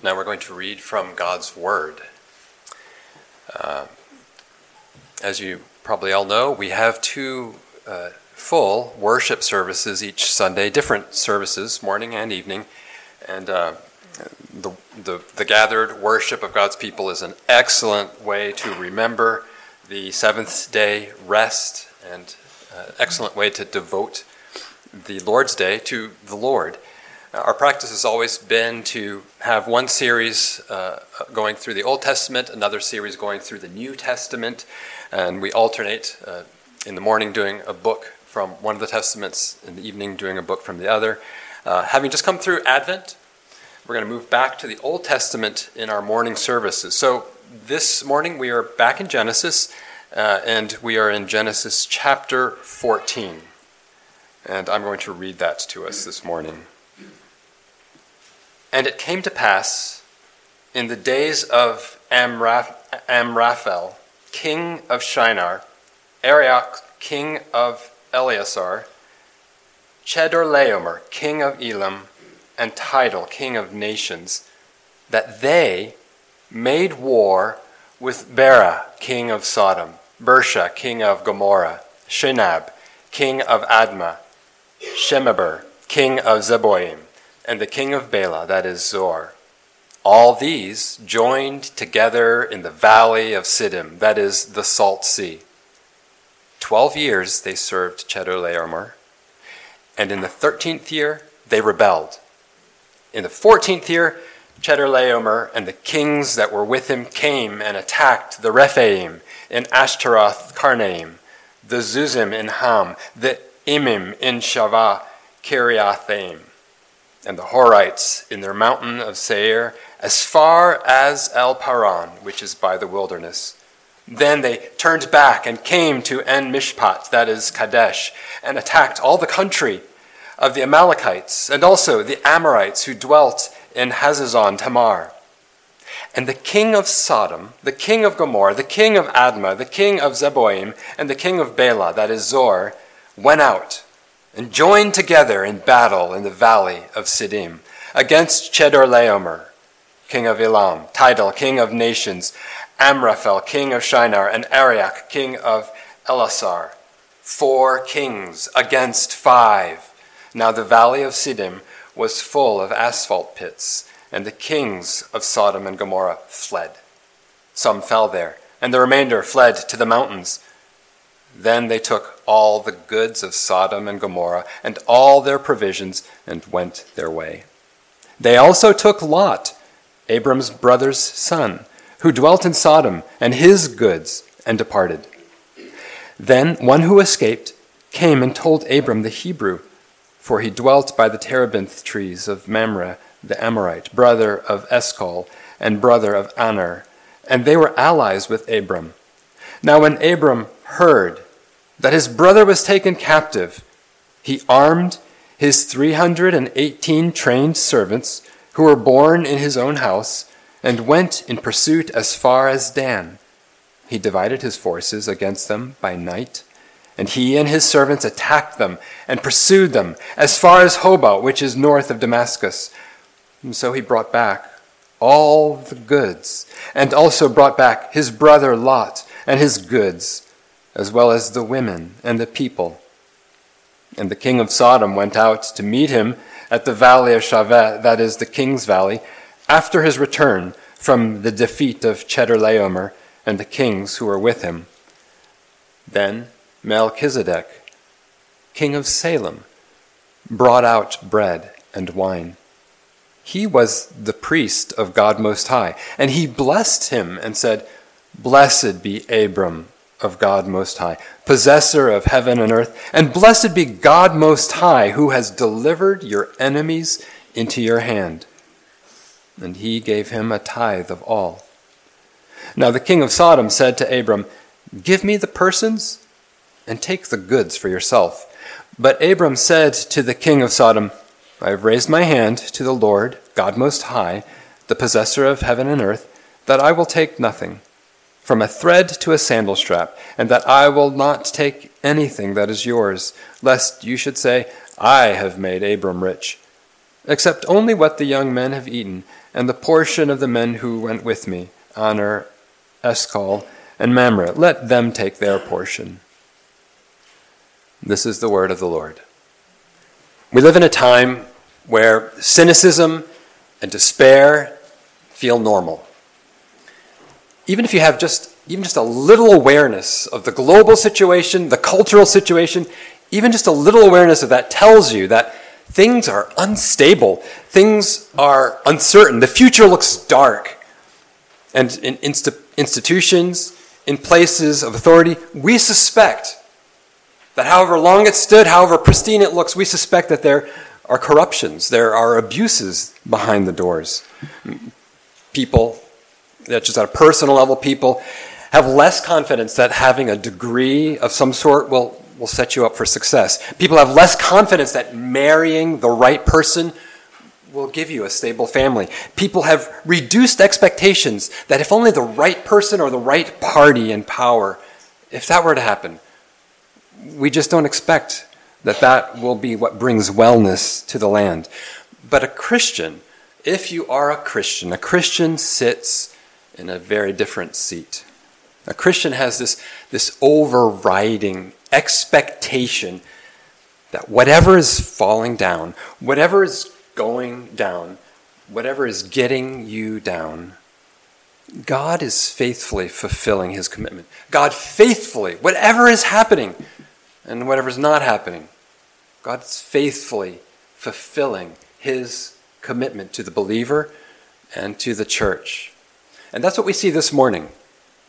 Now we're going to read from God's Word. Uh, as you probably all know, we have two uh, full worship services each Sunday, different services, morning and evening. And uh, the, the, the gathered worship of God's people is an excellent way to remember the seventh day rest and uh, excellent way to devote the Lord's Day to the Lord. Our practice has always been to have one series uh, going through the Old Testament, another series going through the New Testament, and we alternate uh, in the morning doing a book from one of the Testaments, in the evening doing a book from the other. Uh, having just come through Advent, we're going to move back to the Old Testament in our morning services. So this morning we are back in Genesis, uh, and we are in Genesis chapter 14. And I'm going to read that to us this morning. And it came to pass in the days of Amraph- Amraphel, king of Shinar, Arioch, king of Eleazar, Chedorlaomer, king of Elam, and Tidal, king of nations, that they made war with Bera, king of Sodom, Birsha, king of Gomorrah, Shinab, king of Admah, Shemeber, king of Zeboim, and the king of Bela, that is Zoar. All these joined together in the valley of Siddim, that is the Salt Sea. Twelve years they served Chedorlaomer, and in the thirteenth year they rebelled. In the fourteenth year, Chedorlaomer and the kings that were with him came and attacked the Rephaim in Ashtaroth Karnaim, the Zuzim in Ham, the Emim in Shaveh Kiriathaim and the Horites in their mountain of Seir, as far as El Paran, which is by the wilderness. Then they turned back and came to En Mishpat, that is Kadesh, and attacked all the country of the Amalekites, and also the Amorites who dwelt in Hazazon Tamar. And the king of Sodom, the king of Gomorrah, the king of Admah, the king of Zeboim, and the king of Bela, that is Zoar, went out and joined together in battle in the valley of Siddim against Chedorlaomer, king of Elam, Tidal, king of nations, Amraphel, king of Shinar, and Arioch, king of Elasar. Four kings against five. Now the valley of Siddim was full of asphalt pits, and the kings of Sodom and Gomorrah fled. Some fell there, and the remainder fled to the mountains. Then they took all the goods of Sodom and Gomorrah and all their provisions and went their way. They also took Lot, Abram's brother's son, who dwelt in Sodom, and his goods, and departed. Then one who escaped came and told Abram the Hebrew, for he dwelt by the terebinth trees of Mamre the Amorite, brother of Eshcol and brother of Aner, and they were allies with Abram. Now when Abram heard that his brother was taken captive, he armed his 318 trained servants who were born in his own house and went in pursuit as far as Dan. He divided his forces against them by night, and he and his servants attacked them and pursued them as far as Hobah, which is north of Damascus. And so he brought back all the goods, and also brought back his brother Lot and his goods as well as the women and the people. And the king of Sodom went out to meet him at the valley of Shaveh, that is the king's valley, after his return from the defeat of Chedorlaomer and the kings who were with him. Then Melchizedek, king of Salem, brought out bread and wine. He was the priest of God Most High, and he blessed him and said, Blessed be Abram of God Most High, possessor of heaven and earth, and blessed be God Most High, who has delivered your enemies into your hand. And he gave him a tithe of all. Now the king of Sodom said to Abram, Give me the persons and take the goods for yourself. But Abram said to the king of Sodom, I have raised my hand to the Lord, God Most High, the possessor of heaven and earth, that I will take nothing from a thread to a sandal strap, and that I will not take anything that is yours, lest you should say, I have made Abram rich, except only what the young men have eaten, and the portion of the men who went with me, Aner, Eshcol, and Mamre. Let them take their portion. This is the word of the Lord. We live in a time where cynicism and despair feel normal. Even if you have just even just a little awareness of the global situation, the cultural situation, even just a little awareness of that tells you that things are unstable, things are uncertain, the future looks dark. And in inst- institutions, in places of authority, we suspect that however long it stood, however pristine it looks, we suspect that there are corruptions, there are abuses behind the doors. People, that just at a personal level, people have less confidence that having a degree of some sort will, will set you up for success. People have less confidence that marrying the right person will give you a stable family. People have reduced expectations that if only the right person or the right party in power, if that were to happen, we just don't expect that that will be what brings wellness to the land. But a Christian, if you are a Christian, a Christian sits in a very different seat. A Christian has this, this overriding expectation that whatever is falling down, whatever is going down, whatever is getting you down, God is faithfully fulfilling his commitment. God faithfully, whatever is happening and whatever is not happening, God's faithfully fulfilling his commitment to the believer and to the church. And that's what we see this morning.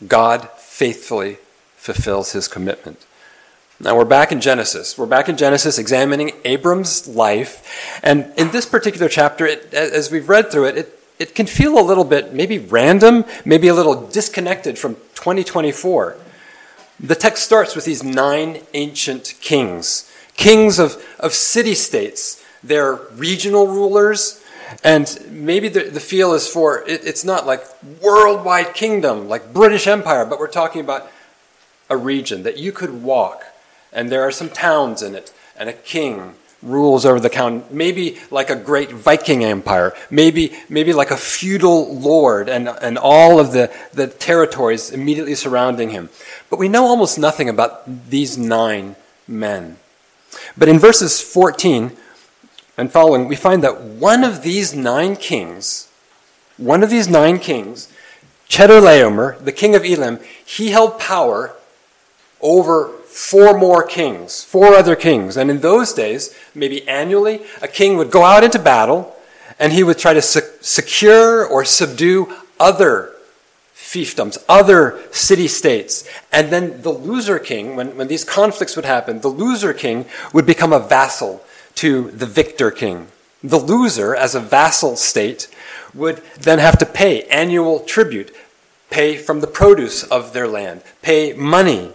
God faithfully fulfills his commitment. Now we're back in Genesis. We're back in Genesis examining Abram's life. And in this particular chapter, it, as we've read through it, it, it can feel a little bit maybe random, maybe a little disconnected from 2024. The text starts with these nine ancient kings, kings of, of city states. They're regional rulers, and maybe the, the feel is for it, it's not like worldwide kingdom, like British Empire, but we're talking about a region that you could walk and there are some towns in it, and a king rules over the town, maybe like a great Viking empire, maybe, maybe like a feudal lord, and, and all of the, the territories immediately surrounding him. But we know almost nothing about these nine men. But in verses 14 and following, we find that one of these nine kings, one of these nine kings, Chedorlaomer, the king of Elam, he held power over four more kings, four other kings. And in those days, maybe annually, a king would go out into battle and he would try to secure or subdue other fiefdoms, other city states. And then the loser king, when, when these conflicts would happen, the loser king would become a vassal to the victor king. The loser, as a vassal state, would then have to pay annual tribute, pay from the produce of their land, pay money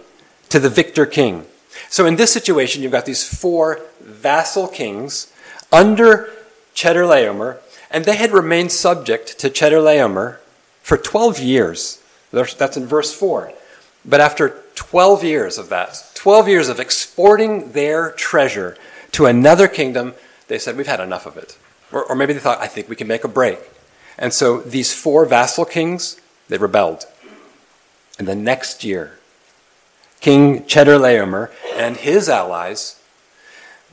to the victor king. So in this situation, you've got these four vassal kings under Chedorlaomer, and they had remained subject to Chedorlaomer for 12 years. That's in verse 4. But after 12 years of that, 12 years of exporting their treasure to another kingdom, they said, We've had enough of it. Or, or maybe they thought, I think we can make a break. And so these four vassal kings, they rebelled. And the next year, King Chedorlaomer and his allies,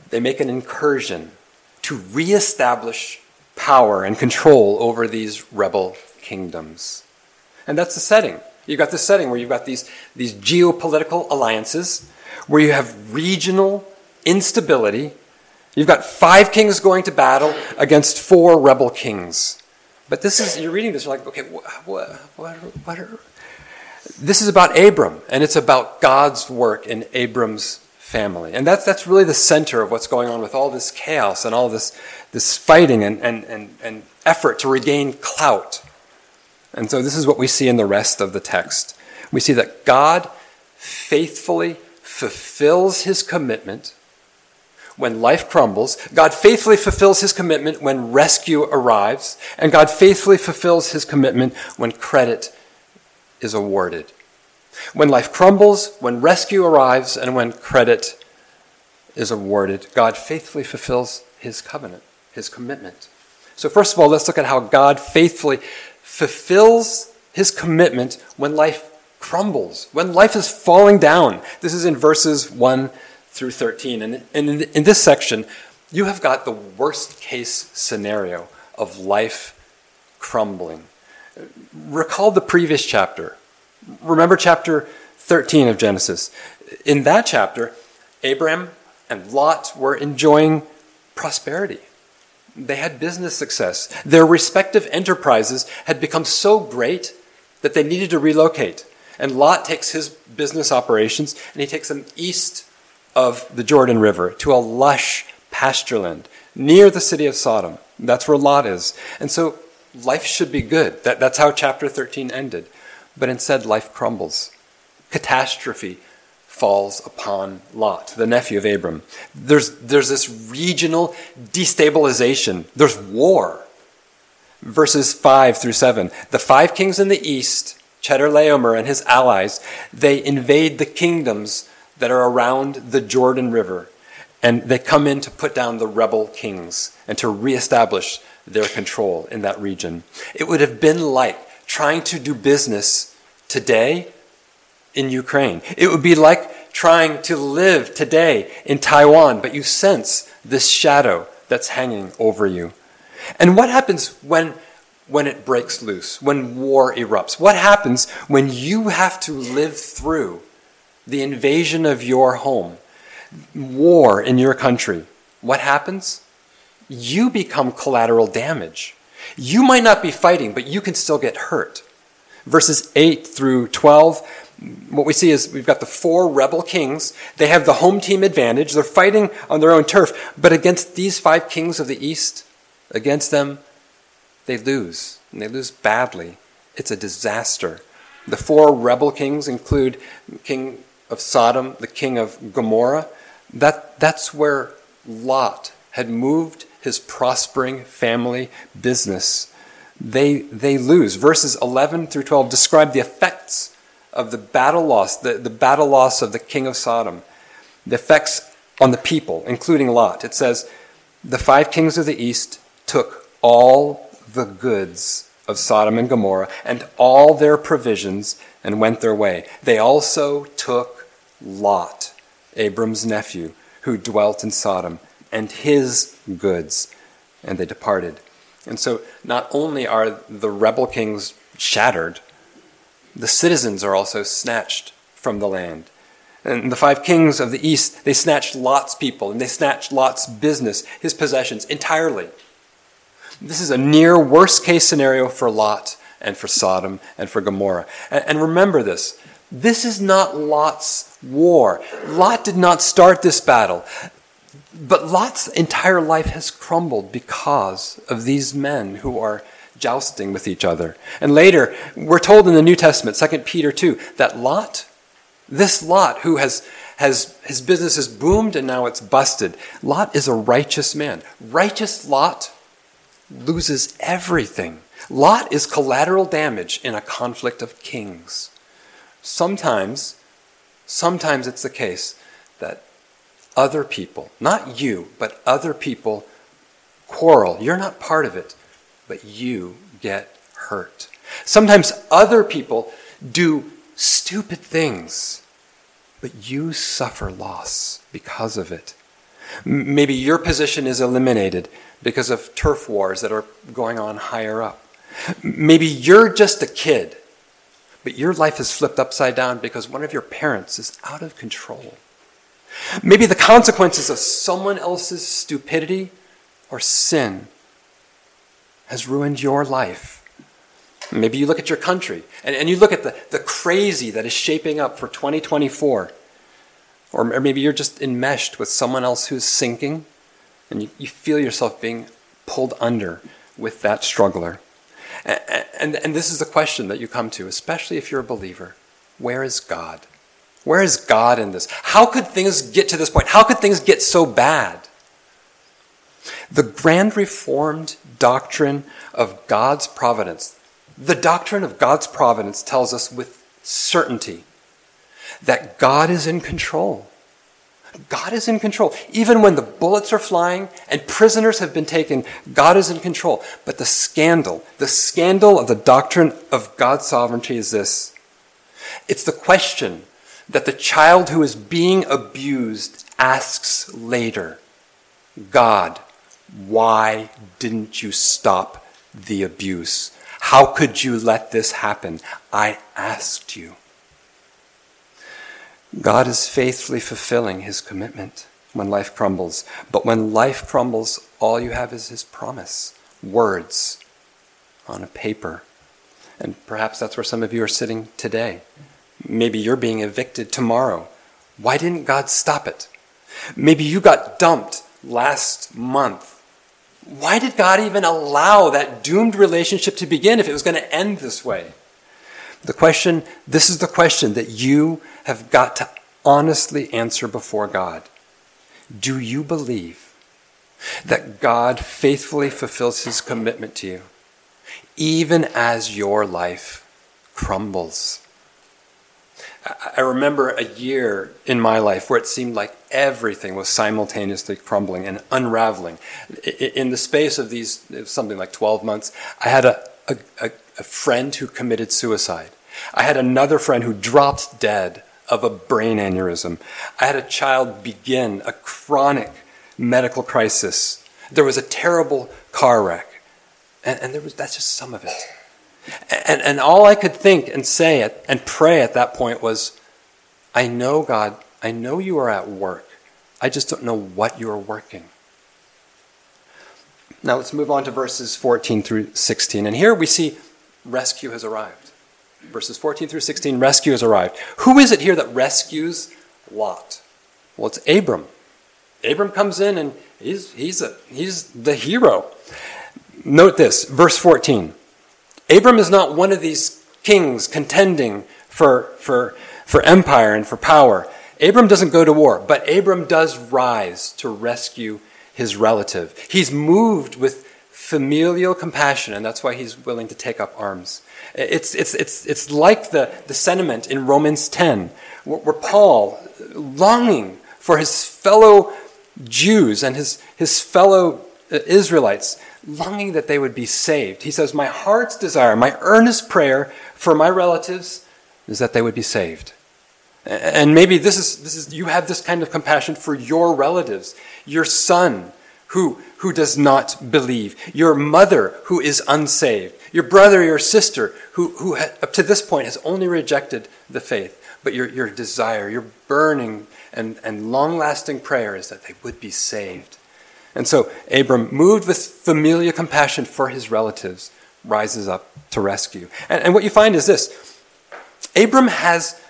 they make an incursion to reestablish power and control over these rebel kingdoms. And that's the setting. You've got the setting where you've got these, these geopolitical alliances, where you have regional instability. You've got five kings going to battle against four rebel kings. But this is, you're reading this, you're like, okay, what, what, what, are, this is about Abram, and it's about God's work in Abram's family. And that's, that's really the center of what's going on with all this chaos and all this, this fighting and, and, and, and effort to regain clout. And so this is what we see in the rest of the text. We see that God faithfully fulfills his commitment when life crumbles. God faithfully fulfills his commitment when rescue arrives. And God faithfully fulfills his commitment when credit is awarded. When life crumbles, when rescue arrives, and when credit is awarded, God faithfully fulfills his covenant, his commitment. So, first of all, let's look at how God faithfully fulfills his commitment when life crumbles, when life is falling down. This is in verses 1 through 13. And in, in this section, you have got the worst case scenario of life crumbling. Recall the previous chapter. Remember chapter 13 of Genesis. In that chapter, Abram and Lot were enjoying prosperity. They had business success. Their respective enterprises had become so great that they needed to relocate. And Lot takes his business operations and he takes them east of the Jordan River to a lush pastureland near the city of Sodom. That's where Lot is. And so life should be good. That, that's how chapter 13 ended. But instead, life crumbles. Catastrophe falls upon Lot, the nephew of Abram. There's, there's this regional destabilization, there's war. Verses 5 through 7. The five kings in the east, Chedorlaomer and his allies, they invade the kingdoms that are around the Jordan River. And they come in to put down the rebel kings and to reestablish their control in that region. It would have been like trying to do business today in Ukraine. It would be like trying to live today in Taiwan, but you sense this shadow that's hanging over you. And what happens when, when it breaks loose, when war erupts? What happens when you have to live through the invasion of your home, war in your country? What happens? You become collateral damage. You might not be fighting, but you can still get hurt. Verses 8 through 12 what we see is we've got the four rebel kings. They have the home team advantage. They're fighting on their own turf. But against these five kings of the east, against them, they lose. And they lose badly. It's a disaster. The four rebel kings include king of Sodom, the king of Gomorrah. That, that's where Lot had moved his prospering family business. They, they lose. Verses 11 through 12 describe the effects of the battle loss, the, the battle loss of the king of Sodom, the effects on the people, including Lot. It says, The five kings of the east took all the goods of Sodom and Gomorrah and all their provisions and went their way. They also took Lot, Abram's nephew, who dwelt in Sodom, and his goods, and they departed. And so not only are the rebel kings shattered, the citizens are also snatched from the land. And the five kings of the east, they snatched Lot's people and they snatched Lot's business, his possessions, entirely. This is a near worst case scenario for Lot and for Sodom and for Gomorrah. And remember this this is not Lot's war. Lot did not start this battle. But Lot's entire life has crumbled because of these men who are jousting with each other. And later, we're told in the New Testament, 2 Peter 2, that Lot, this Lot who has, has his business has boomed and now it's busted, Lot is a righteous man. Righteous Lot loses everything. Lot is collateral damage in a conflict of kings. Sometimes, sometimes it's the case that other people, not you, but other people quarrel. You're not part of it but you get hurt. Sometimes other people do stupid things, but you suffer loss because of it. Maybe your position is eliminated because of turf wars that are going on higher up. Maybe you're just a kid, but your life is flipped upside down because one of your parents is out of control. Maybe the consequences of someone else's stupidity or sin has ruined your life. Maybe you look at your country and, and you look at the, the crazy that is shaping up for 2024. Or, maybe you're just enmeshed with someone else who's sinking and you, you feel yourself being pulled under with that struggler. And, and, this is the question that you come to, especially if you're a believer where is God? Where is God in this? How could things get to this point? How could things get so bad? The grand reformed doctrine of God's providence, the doctrine of God's providence tells us with certainty that God is in control. God is in control. Even when the bullets are flying and prisoners have been taken, God is in control. But the scandal, the scandal of the doctrine of God's sovereignty is this it's the question that the child who is being abused asks later God, why didn't you stop the abuse? How could you let this happen? I asked you. God is faithfully fulfilling his commitment when life crumbles. But when life crumbles, all you have is his promise words on a paper. And perhaps that's where some of you are sitting today. Maybe you're being evicted tomorrow. Why didn't God stop it? Maybe you got dumped last month. Why did God even allow that doomed relationship to begin if it was going to end this way? The question, this is the question that you have got to honestly answer before God. Do you believe that God faithfully fulfills his commitment to you, even as your life crumbles? I remember a year in my life where it seemed like everything was simultaneously crumbling and unraveling. In the space of these, something like 12 months, I had a, a, a friend who committed suicide. I had another friend who dropped dead of a brain aneurysm. I had a child begin a chronic medical crisis. There was a terrible car wreck. And, and there was, that's just some of it. And, and all I could think and say it, and pray at that point was, I know, God, I know you are at work. I just don't know what you are working. Now let's move on to verses 14 through 16. And here we see rescue has arrived. Verses 14 through 16, rescue has arrived. Who is it here that rescues Lot? Well, it's Abram. Abram comes in and he's, he's, a, he's the hero. Note this, verse 14. Abram is not one of these kings contending for, for, for empire and for power. Abram doesn't go to war, but Abram does rise to rescue his relative. He's moved with familial compassion, and that's why he's willing to take up arms. It's, it's, it's, it's like the, the sentiment in Romans 10, where, Paul, longing for his fellow Jews and his, his fellow uh, Israelites, longing that they would be saved. He says, My heart's desire, my earnest prayer for my relatives is that they would be saved. And maybe this is, this is you have this kind of compassion for your relatives, your son who, who does not believe, your mother who is unsaved, your brother, your sister who, who up to this point has only rejected the faith. But your, your desire, your burning and, and long lasting prayer is that they would be saved. And so Abram, moved with familial compassion for his relatives, rises up to rescue. And, and what you find is this Abram has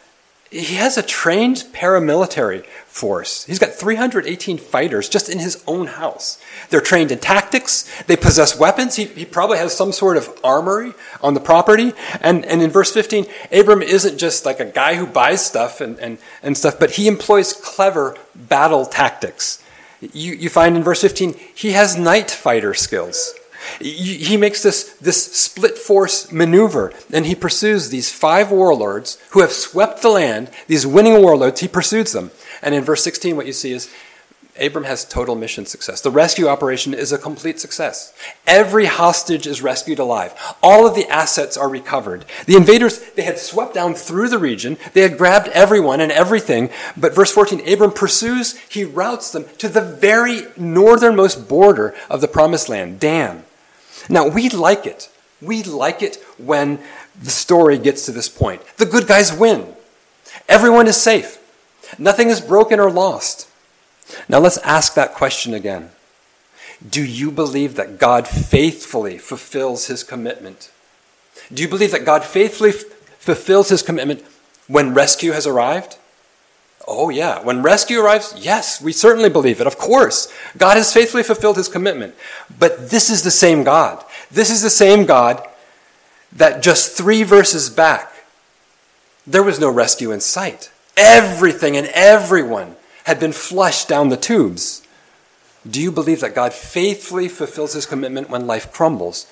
he has a trained paramilitary force. He's got 318 fighters just in his own house. They're trained in tactics. They possess weapons. He, he probably has some sort of armory on the property. And, and in verse 15, Abram isn't just like a guy who buys stuff and, and, and stuff, but he employs clever battle tactics. You, you find in verse 15, he has night fighter skills. He makes this, this split force maneuver, and he pursues these five warlords who have swept the land, these winning warlords, he pursues them. And in verse 16, what you see is Abram has total mission success. The rescue operation is a complete success. Every hostage is rescued alive. All of the assets are recovered. The invaders, they had swept down through the region. They had grabbed everyone and everything. But verse 14, Abram pursues, he routes them to the very northernmost border of the promised land, Dan. Now, we like it. We like it when the story gets to this point. The good guys win. Everyone is safe. Nothing is broken or lost. Now let's ask that question again. Do you believe that God faithfully fulfills his commitment? Do you believe that God faithfully f- fulfills his commitment when rescue has arrived? Oh, yeah. When rescue arrives, yes, we certainly believe it. Of course. God has faithfully fulfilled his commitment. But this is the same God. This is the same God that just three verses back, there was no rescue in sight. Everything and everyone had been flushed down the tubes. Do you believe that God faithfully fulfills his commitment when life crumbles?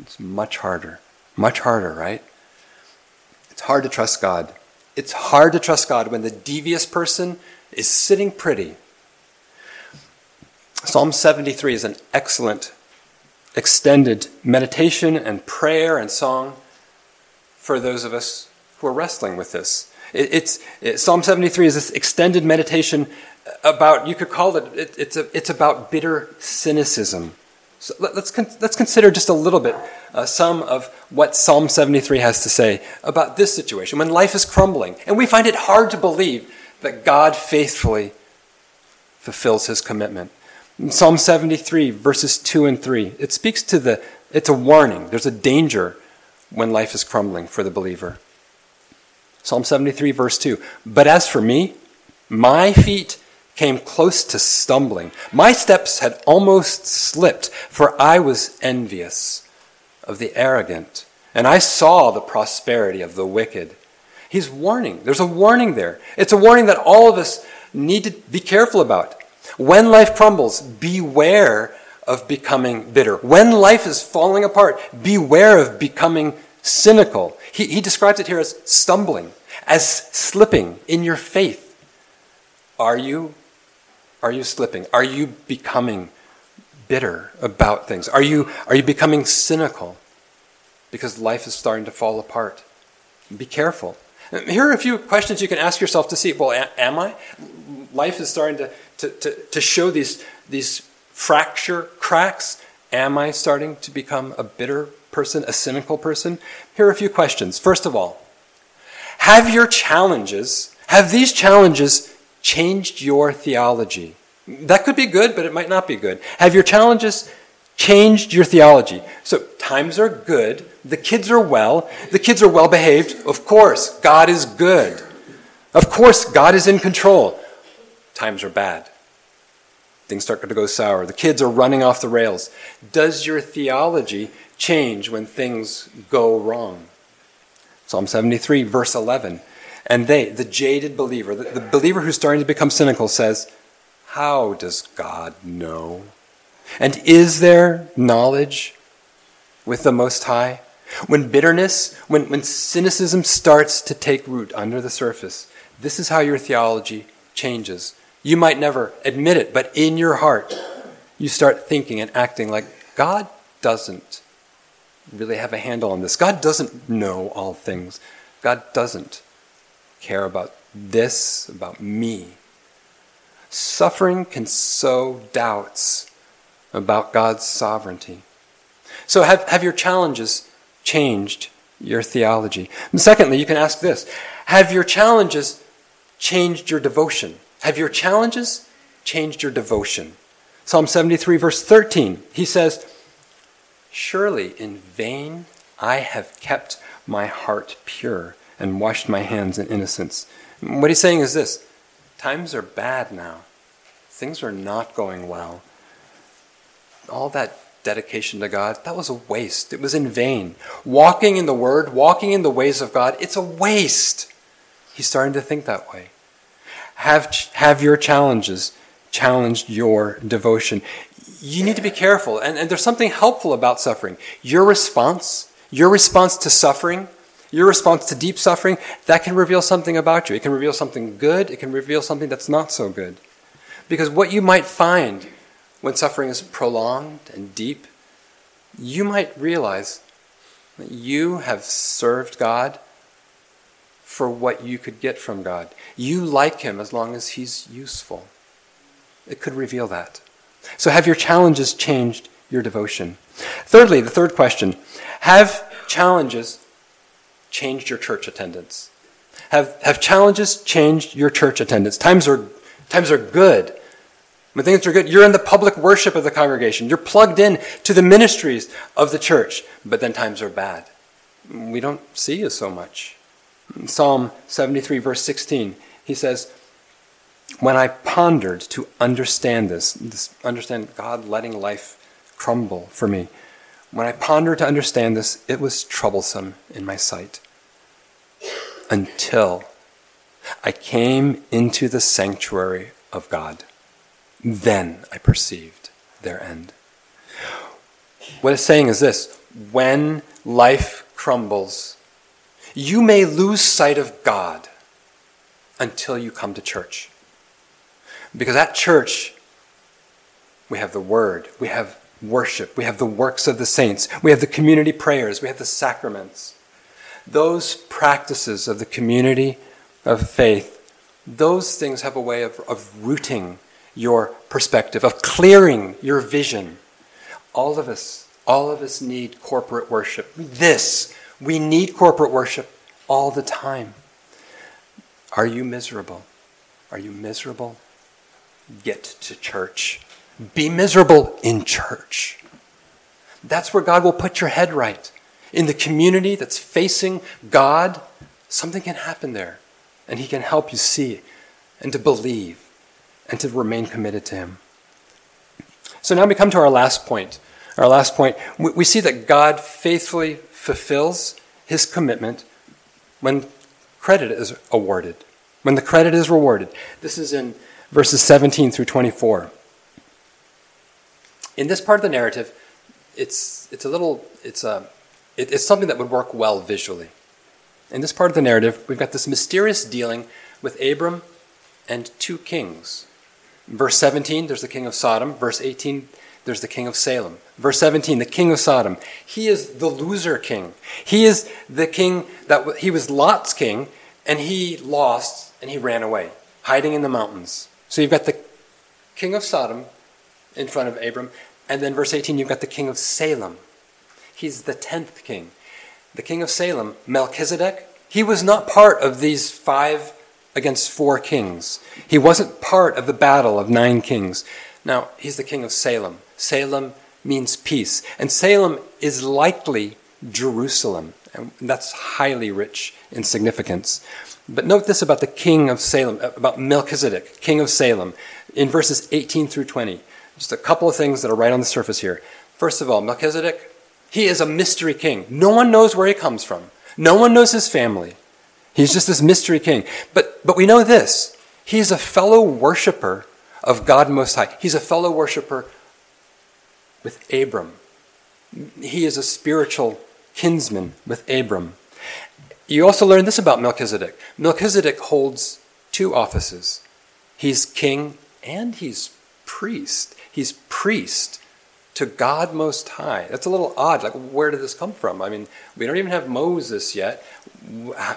It's much harder. Much harder, right? It's hard to trust God. It's hard to trust God when the devious person is sitting pretty. Psalm 73 is an excellent extended meditation and prayer and song for those of us who are wrestling with this. It, it's it, Psalm 73 is this extended meditation about you could call it, it it's a, it's about bitter cynicism. So let, us con- let's consider just a little bit uh, some of what Psalm 73 has to say about this situation when life is crumbling and we find it hard to believe that God faithfully fulfills his commitment. In Psalm 73, verses 2 and 3, it speaks to the, it's a warning. There's a danger when life is crumbling for the believer. Psalm 73, verse 2. But as for me, my feet came close to stumbling. My steps had almost slipped, for I was envious of the arrogant, and I saw the prosperity of the wicked. He's warning. There's a warning there. It's a warning that all of us need to be careful about. When life crumbles, beware of becoming bitter. When life is falling apart, beware of becoming cynical. He, he describes it here as stumbling, as slipping in your faith. Are you? Are you slipping? Are you becoming bitter about things? Are you, are you becoming cynical because life is starting to fall apart? Be careful. Here are a few questions you can ask yourself to see well, am I? Life is starting to to, to, to show these, these fracture cracks. Am I starting to become a bitter person, a cynical person? Here are a few questions. First of all, have your challenges, have these challenges changed your theology? That could be good, but it might not be good. Have your challenges changed your theology? So times are good, the kids are well, the kids are well behaved. Of course, God is good. Of course, God is in control times are bad. Things start to go sour. The kids are running off the rails. Does your theology change when things go wrong? Psalm 73, verse 11. And they, the jaded believer, the, the believer who's starting to become cynical, says, How does God know? And is there knowledge with the Most High? When bitterness, when, when cynicism starts to take root under the surface, this is how your theology changes. You might never admit it, but in your heart, you start thinking and acting like God doesn't really have a handle on this. God doesn't know all things. God doesn't care about this, about me. Suffering can sow doubts about God's sovereignty. So, have, have your challenges changed your theology? And secondly, you can ask this Have your challenges changed your devotion? Have your challenges changed your devotion? Psalm 73, verse 13, he says, Surely in vain I have kept my heart pure and washed my hands in innocence. What he's saying is this times are bad now, things are not going well. All that dedication to God, that was a waste. It was in vain. Walking in the Word, walking in the ways of God, it's a waste. He's starting to think that way. Have, have your challenges challenged your devotion? You need to be careful. And, and there's something helpful about suffering. Your response, your response to suffering, your response to deep suffering, that can reveal something about you. It can reveal something good, it can reveal something that's not so good. Because what you might find when suffering is prolonged and deep, you might realize that you have served God for what you could get from God. You like Him as long as He's useful. It could reveal that. So, have your challenges changed your devotion? Thirdly, the third question have challenges changed your church attendance? Have, have challenges changed your church attendance? Times are, times are good. When things are good, you're in the public worship of the congregation. You're plugged in to the ministries of the church. But then times are bad. We don't see you so much. Psalm 73, verse 16, he says, When I pondered to understand this, this, understand God letting life crumble for me, when I pondered to understand this, it was troublesome in my sight. Until I came into the sanctuary of God. Then I perceived their end. What it's saying is this when life crumbles, you may lose sight of God until you come to church. Because at church, we have the Word, we have worship, we have the works of the saints, we have the community prayers, we have the sacraments. Those practices of the community of faith, those things have a way of, of rooting your perspective, of clearing your vision. All of us, all of us need corporate worship. This, we need corporate worship all the time. Are you miserable? Are you miserable? Get to church. Be miserable in church. That's where God will put your head right. In the community that's facing God, something can happen there. And He can help you see and to believe and to remain committed to Him. So now we come to our last point. Our last point we see that God faithfully fulfills His commitment when credit is awarded, when the credit is rewarded. This is in verses 17 through 24. In this part of the narrative, it's, it's a little, it's, a, it, it's something that would work well visually. In this part of the narrative, we've got this mysterious dealing with Abram and two kings. Verse 17, there's the king of Sodom. Verse 18, there's the king of Salem. Verse 17, the king of Sodom. He is the loser king. He is the king that he was Lot's king, and he lost and he ran away, hiding in the mountains. So you've got the king of Sodom in front of Abram, and then verse 18, you've got the king of Salem. He's the tenth king. The king of Salem, Melchizedek, he was not part of these five against four kings. He wasn't part of the battle of nine kings. Now, he's the king of Salem. Salem means peace. And Salem is likely Jerusalem. And that's highly rich in significance. But note this about the king of Salem, about Melchizedek, king of Salem, in verses 18 through 20. Just a couple of things that are right on the surface here. First of all, Melchizedek, he is a mystery king. No one knows where he comes from, no one knows his family. He's just this mystery king. But, but we know this he's a fellow worshiper of God Most High. He's a fellow worshiper with Abram. He is a spiritual kinsman with Abram. You also learn this about Melchizedek. Melchizedek holds two offices. He's king and he's priest. He's priest to God Most High. That's a little odd. Like, where did this come from? I mean, we don't even have Moses yet.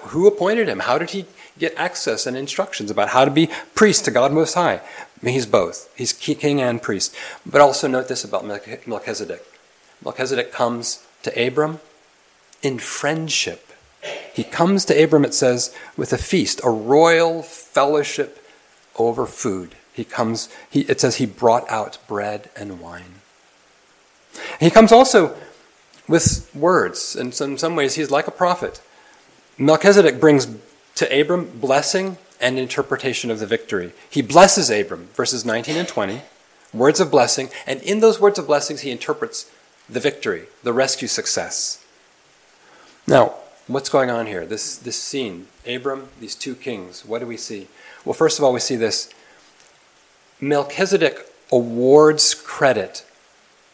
Who appointed him? How did he get access and instructions about how to be priest to God Most High? He's both. He's king and priest. But also note this about Melchizedek Melchizedek comes to Abram in friendship. He comes to Abram, it says, with a feast, a royal fellowship over food. He comes, he, it says he brought out bread and wine. He comes also with words. And so, in some ways, he's like a prophet. Melchizedek brings to Abram blessing and interpretation of the victory. He blesses Abram, verses 19 and 20, words of blessing, and in those words of blessings, he interprets the victory, the rescue success. Now, what's going on here? This, this scene, Abram, these two kings, what do we see? Well, first of all, we see this Melchizedek awards credit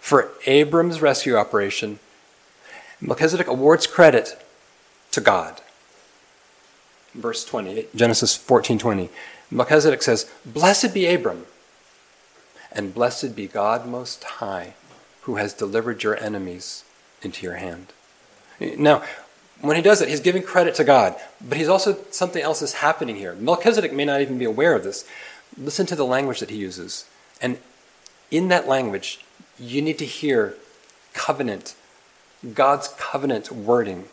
for Abram's rescue operation, Melchizedek awards credit to God. Verse 20, Genesis 14:20. Melchizedek says, "Blessed be Abram, and blessed be God most high, who has delivered your enemies into your hand." Now, when he does it, he's giving credit to God, but he's also something else is happening here. Melchizedek may not even be aware of this. Listen to the language that he uses. And in that language, you need to hear covenant, God's covenant wording.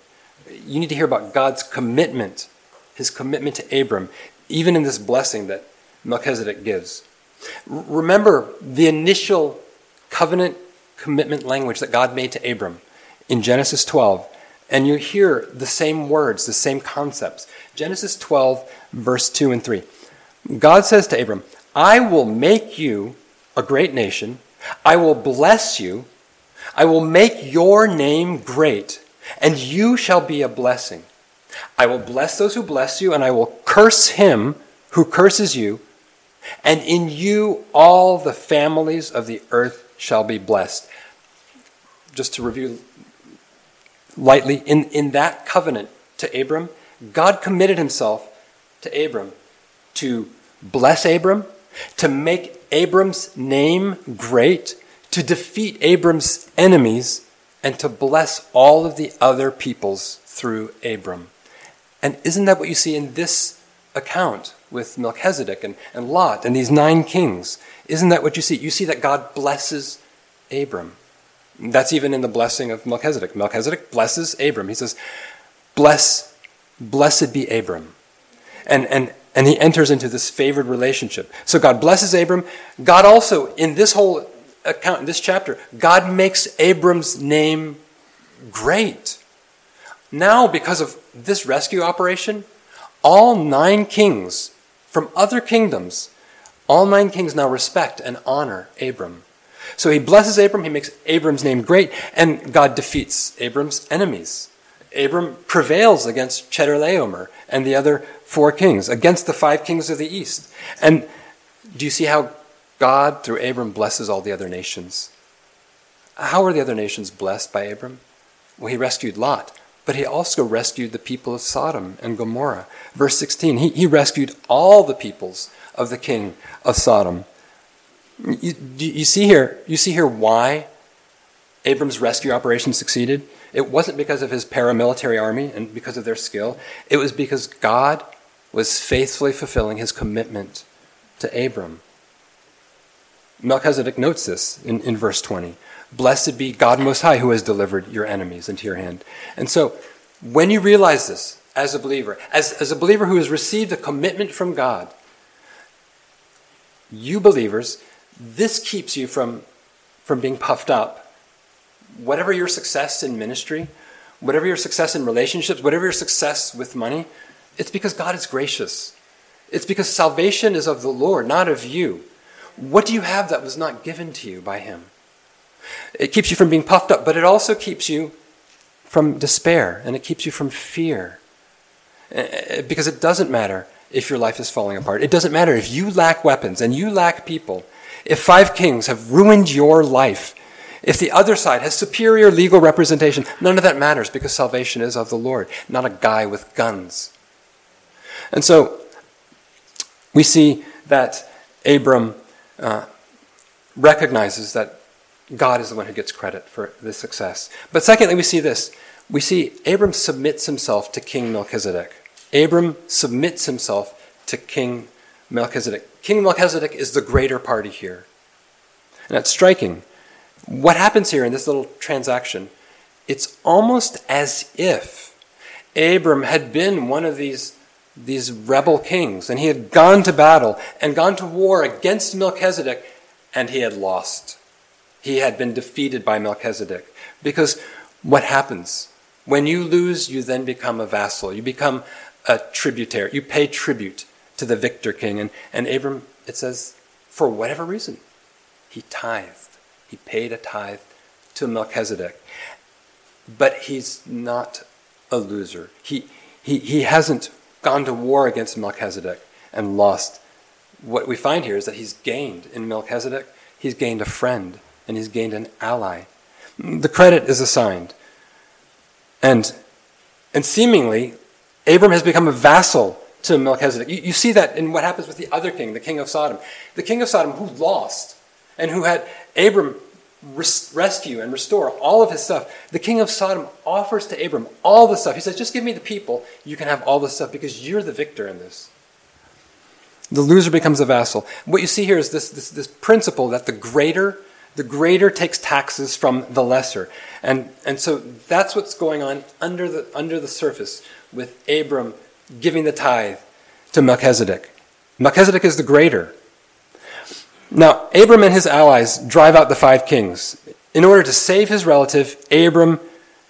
You need to hear about God's commitment, his commitment to Abram, even in this blessing that Melchizedek gives. remember the initial covenant commitment language that God made to Abram in Genesis 12, and you hear the same words, the same concepts. Genesis 12, verse 2 and 3. God says to Abram, I will make you a great nation. I will bless you. I will make your name great, and you shall be a blessing. I will bless those who bless you, and I will curse him who curses you. And in you all the families of the earth shall be blessed. Just to review lightly, in, in that covenant to Abram, God committed himself to Abram to bless Abram to make Abram's name great, to defeat Abram's enemies, and to bless all of the other peoples through Abram. And isn't that what you see in this account with Melchizedek and, and Lot and these nine kings? Isn't that what you see? You see that God blesses Abram. That's even in the blessing of Melchizedek. Melchizedek blesses Abram. He says, Bless, blessed be Abram. And, and, and he enters into this favored relationship. So God blesses Abram. God also, in this whole account, in this chapter, God makes Abram's name great. Now, because of this rescue operation, all nine kings from other kingdoms, all nine kings now respect and honor Abram. So he blesses Abram, he makes Abram's name great, and God defeats Abram's enemies. Abram prevails against Chedorlaomer and the other four kings, against the five kings of the east. And do you see how God, through Abram, blesses all the other nations? How are the other nations blessed by Abram? Well, he rescued Lot, but he also rescued the people of Sodom and Gomorrah. Verse 16, he, he rescued all the peoples of the king of Sodom. You, you, see here, you see here why Abram's rescue operation succeeded? It wasn't because of his paramilitary army and because of their skill. It was because God was faithfully fulfilling his commitment to Abram. Melchizedek notes this in, in verse 20. Blessed be God Most High who has delivered your enemies into your hand. And so, when you realize this as a believer, as, as a believer who has received a commitment from God, you believers, this keeps you from, from being puffed up. Whatever your success in ministry, whatever your success in relationships, whatever your success with money, it's because God is gracious. It's because salvation is of the Lord, not of you. What do you have that was not given to you by Him? It keeps you from being puffed up, but it also keeps you from despair and it keeps you from fear. Eh, eh, because it doesn't matter if your life is falling apart. It doesn't matter if you lack weapons and you lack people. If five kings have ruined your life, if the other side has superior legal representation, none of that matters because salvation is of the Lord, not a guy with guns. And so we see that Abram uh, recognizes that God is the one who gets credit for this success. But secondly, we see this. We see Abram submits himself to King Melchizedek. Abram submits himself to King Melchizedek. King Melchizedek is the greater party here. And that's striking. What happens here in this little transaction? It's almost as if Abram had been one of these, these rebel kings and he had gone to battle and gone to war against Melchizedek and he had lost. He had been defeated by Melchizedek. Because what happens? When you lose, you then become a vassal. You become a tributary. You pay tribute to the victor king. And, and Abram, it says, for whatever reason, he tithed. He paid a tithe to Melchizedek. But he's not a loser. He, he, he hasn't gone to war against Melchizedek and lost. What we find here is that he's gained in Melchizedek, he's gained a friend and he's gained an ally. The credit is assigned. And, and seemingly, Abram has become a vassal to Melchizedek. You, you see that in what happens with the other king, the king of Sodom. The king of Sodom who lost and who had Abram res- rescue and restore all of his stuff. The king of Sodom offers to Abram all the stuff. He says, Just give me the people, you can have all the stuff because you're the victor in this. The loser becomes a vassal. What you see here is this, this, this principle that the greater the greater takes taxes from the lesser. And, and so that's what's going on under the, under the surface with Abram giving the tithe to Melchizedek. Melchizedek is the greater. Now, Abram and his allies drive out the five kings. In order to save his relative, Abram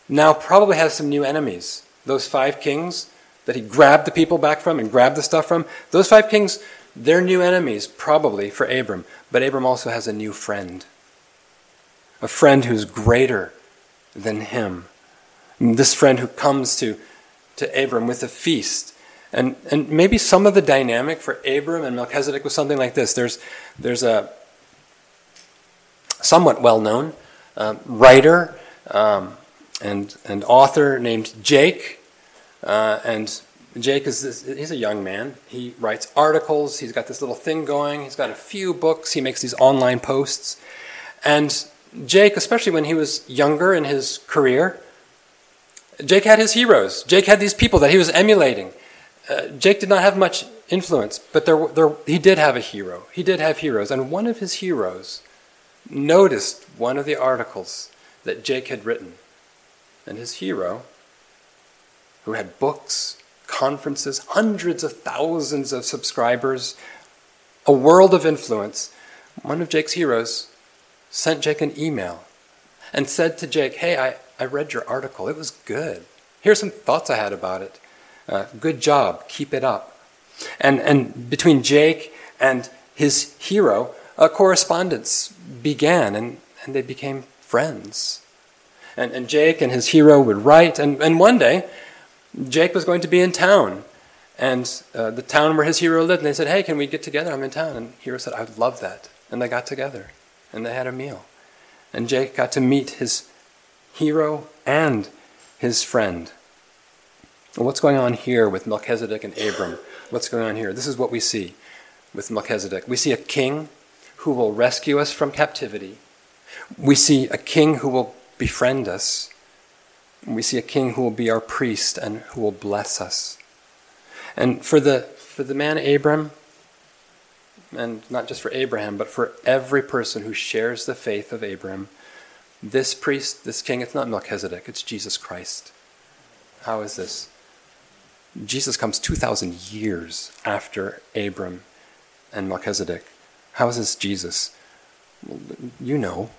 now probably has some new enemies. Those five kings that he grabbed the people back from and grabbed the stuff from, those five kings, they're new enemies, probably, for Abram. But Abram also has a new friend a friend who's greater than him. This friend who comes to, to Abram with a feast. And, and maybe some of the dynamic for Abram and Melchizedek was something like this. There's, there's a somewhat well known um, writer um, and, and author named Jake. Uh, and Jake is this, he's a young man. He writes articles. He's got this little thing going. He's got a few books. He makes these online posts. And Jake, especially when he was younger in his career, Jake had his heroes. Jake had these people that he was emulating. Uh, Jake did not have much influence, but there, there, he did have a hero. He did have heroes. And one of his heroes noticed one of the articles that Jake had written. And his hero, who had books, conferences, hundreds of thousands of subscribers, a world of influence, one of Jake's heroes sent Jake an email and said to Jake, Hey, I, I read your article. It was good. Here's some thoughts I had about it. Uh, good job. Keep it up. And, and between Jake and his hero, a correspondence began, and, and they became friends. And, and Jake and his hero would write, and, and one day, Jake was going to be in town. And uh, the town where his hero lived, and they said, Hey, can we get together? I'm in town. And hero said, I would love that. And they got together, and they had a meal. And Jake got to meet his hero and his friend. What's going on here with Melchizedek and Abram? What's going on here? This is what we see with Melchizedek. We see a king who will rescue us from captivity. We see a king who will befriend us. We see a king who will be our priest and who will bless us. And for the, for the man Abram, and not just for Abraham, but for every person who shares the faith of Abram, this priest, this king, it's not Melchizedek, it's Jesus Christ. How is this? Jesus comes 2,000 years after Abram and Melchizedek. How is this Jesus? You know.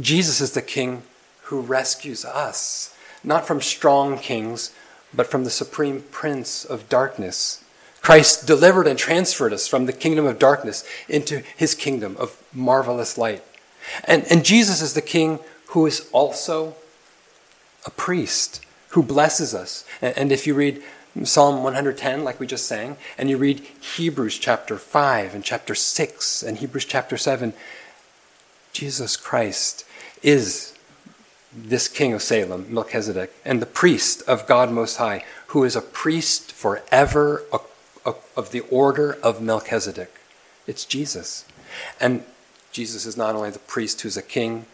Jesus is the king who rescues us, not from strong kings, but from the supreme prince of darkness. Christ delivered and transferred us from the kingdom of darkness into his kingdom of marvelous light. And, and Jesus is the king who is also a priest who blesses us. And, and if you read Psalm 110, like we just sang, and you read Hebrews chapter 5 and chapter 6 and Hebrews chapter 7, Jesus Christ is this king of Salem, Melchizedek, and the priest of God Most High, who is a priest forever of the order of Melchizedek. It's Jesus. And Jesus is not only the priest who's a king,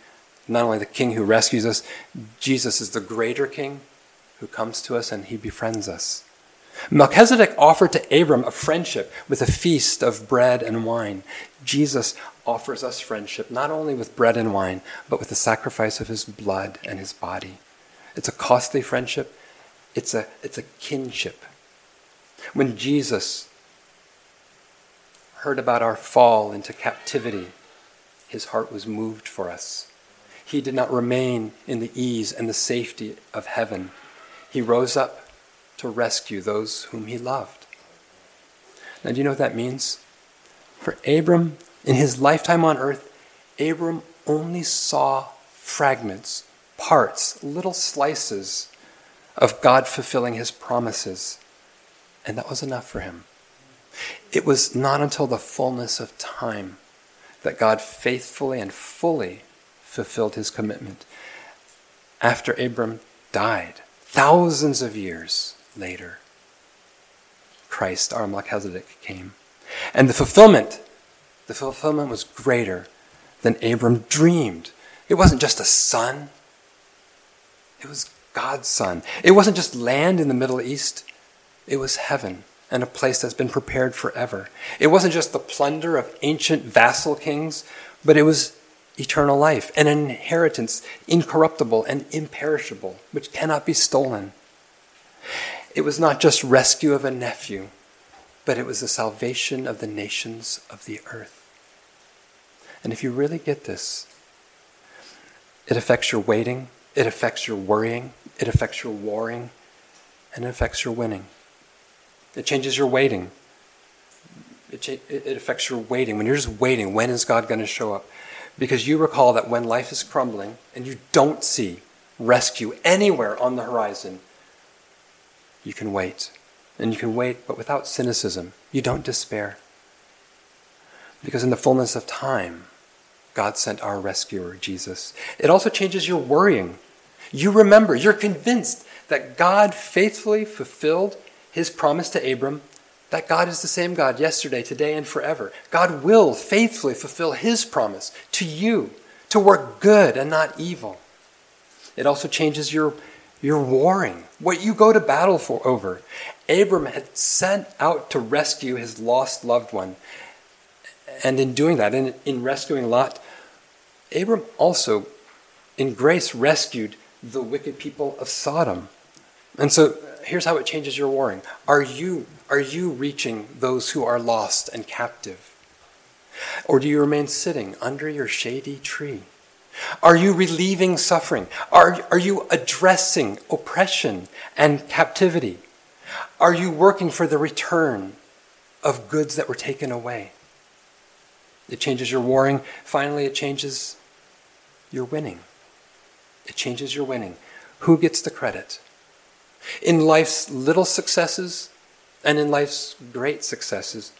not only the king who rescues us, Jesus is the greater king who comes to us and he befriends us. Melchizedek offered to Abram a friendship with a feast of bread and wine. Jesus offers us friendship not only with bread and wine, but with the sacrifice of his blood and his body. It's a costly friendship, it's a, it's a kinship. When Jesus heard about our fall into captivity, his heart was moved for us. He did not remain in the ease and the safety of heaven. He rose up to rescue those whom he loved. Now, do you know what that means? For Abram, in his lifetime on earth, Abram only saw fragments, parts, little slices of God fulfilling his promises. And that was enough for him. It was not until the fullness of time that God faithfully and fully fulfilled his commitment. After Abram died, thousands of years later, Christ, our Melchizedek, came. And the fulfillment, the fulfillment was greater than Abram dreamed. It wasn't just a son, it was God's son. It wasn't just land in the Middle East, it was heaven and a place that's been prepared forever. It wasn't just the plunder of ancient vassal kings, but it was eternal life, an inheritance incorruptible and imperishable, which cannot be stolen. It was not just rescue of a nephew, but it was the salvation of the nations of the earth. And if you really get this, it affects your waiting, it affects your worrying, it affects your warring, and it affects your winning. It changes your waiting. It, cha- it affects your waiting. When you're just waiting, when is God going to show up? Because you recall that when life is crumbling and you don't see rescue anywhere on the horizon, you can wait. And you can wait, but without cynicism. You don't despair. Because in the fullness of time, God sent our rescuer, Jesus. It also changes your worrying. You remember, you're convinced that God faithfully fulfilled his promise to Abram that God is the same God yesterday, today, and forever. God will faithfully fulfill his promise to you to work good and not evil. It also changes your, your warring, what you go to battle for over. Abram had sent out to rescue his lost loved one. And in doing that, in, in rescuing Lot, Abram also, in grace, rescued the wicked people of Sodom. And so here's how it changes your warring. Are you, are you reaching those who are lost and captive? Or do you remain sitting under your shady tree? Are you relieving suffering? Are, are you addressing oppression and captivity? Are you working for the return of goods that were taken away? It changes your warring. Finally, it changes your winning. It changes your winning. Who gets the credit? In life's little successes and in life's great successes,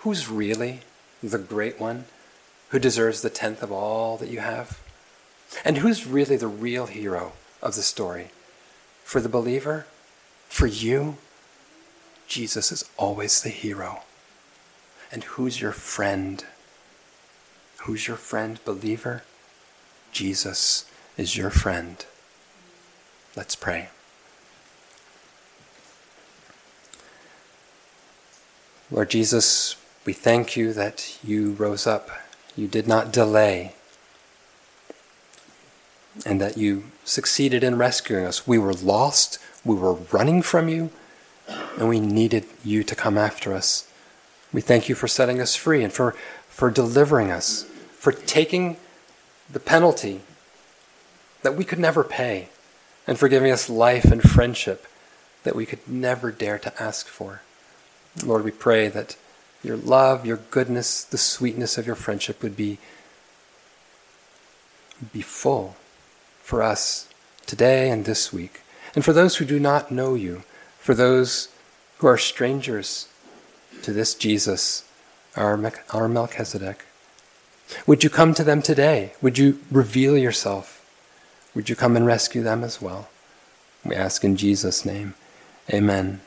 who's really the great one who deserves the tenth of all that you have? And who's really the real hero of the story? For the believer? For you? Jesus is always the hero. And who's your friend? Who's your friend, believer? Jesus is your friend. Let's pray. Lord Jesus, we thank you that you rose up. You did not delay. And that you succeeded in rescuing us. We were lost. We were running from you. And we needed you to come after us. We thank you for setting us free and for, for delivering us, for taking the penalty that we could never pay, and for giving us life and friendship that we could never dare to ask for. Lord, we pray that your love, your goodness, the sweetness of your friendship would be, be full for us today and this week. And for those who do not know you, for those who are strangers to this Jesus, our, our Melchizedek, would you come to them today? Would you reveal yourself? Would you come and rescue them as well? We ask in Jesus' name. Amen.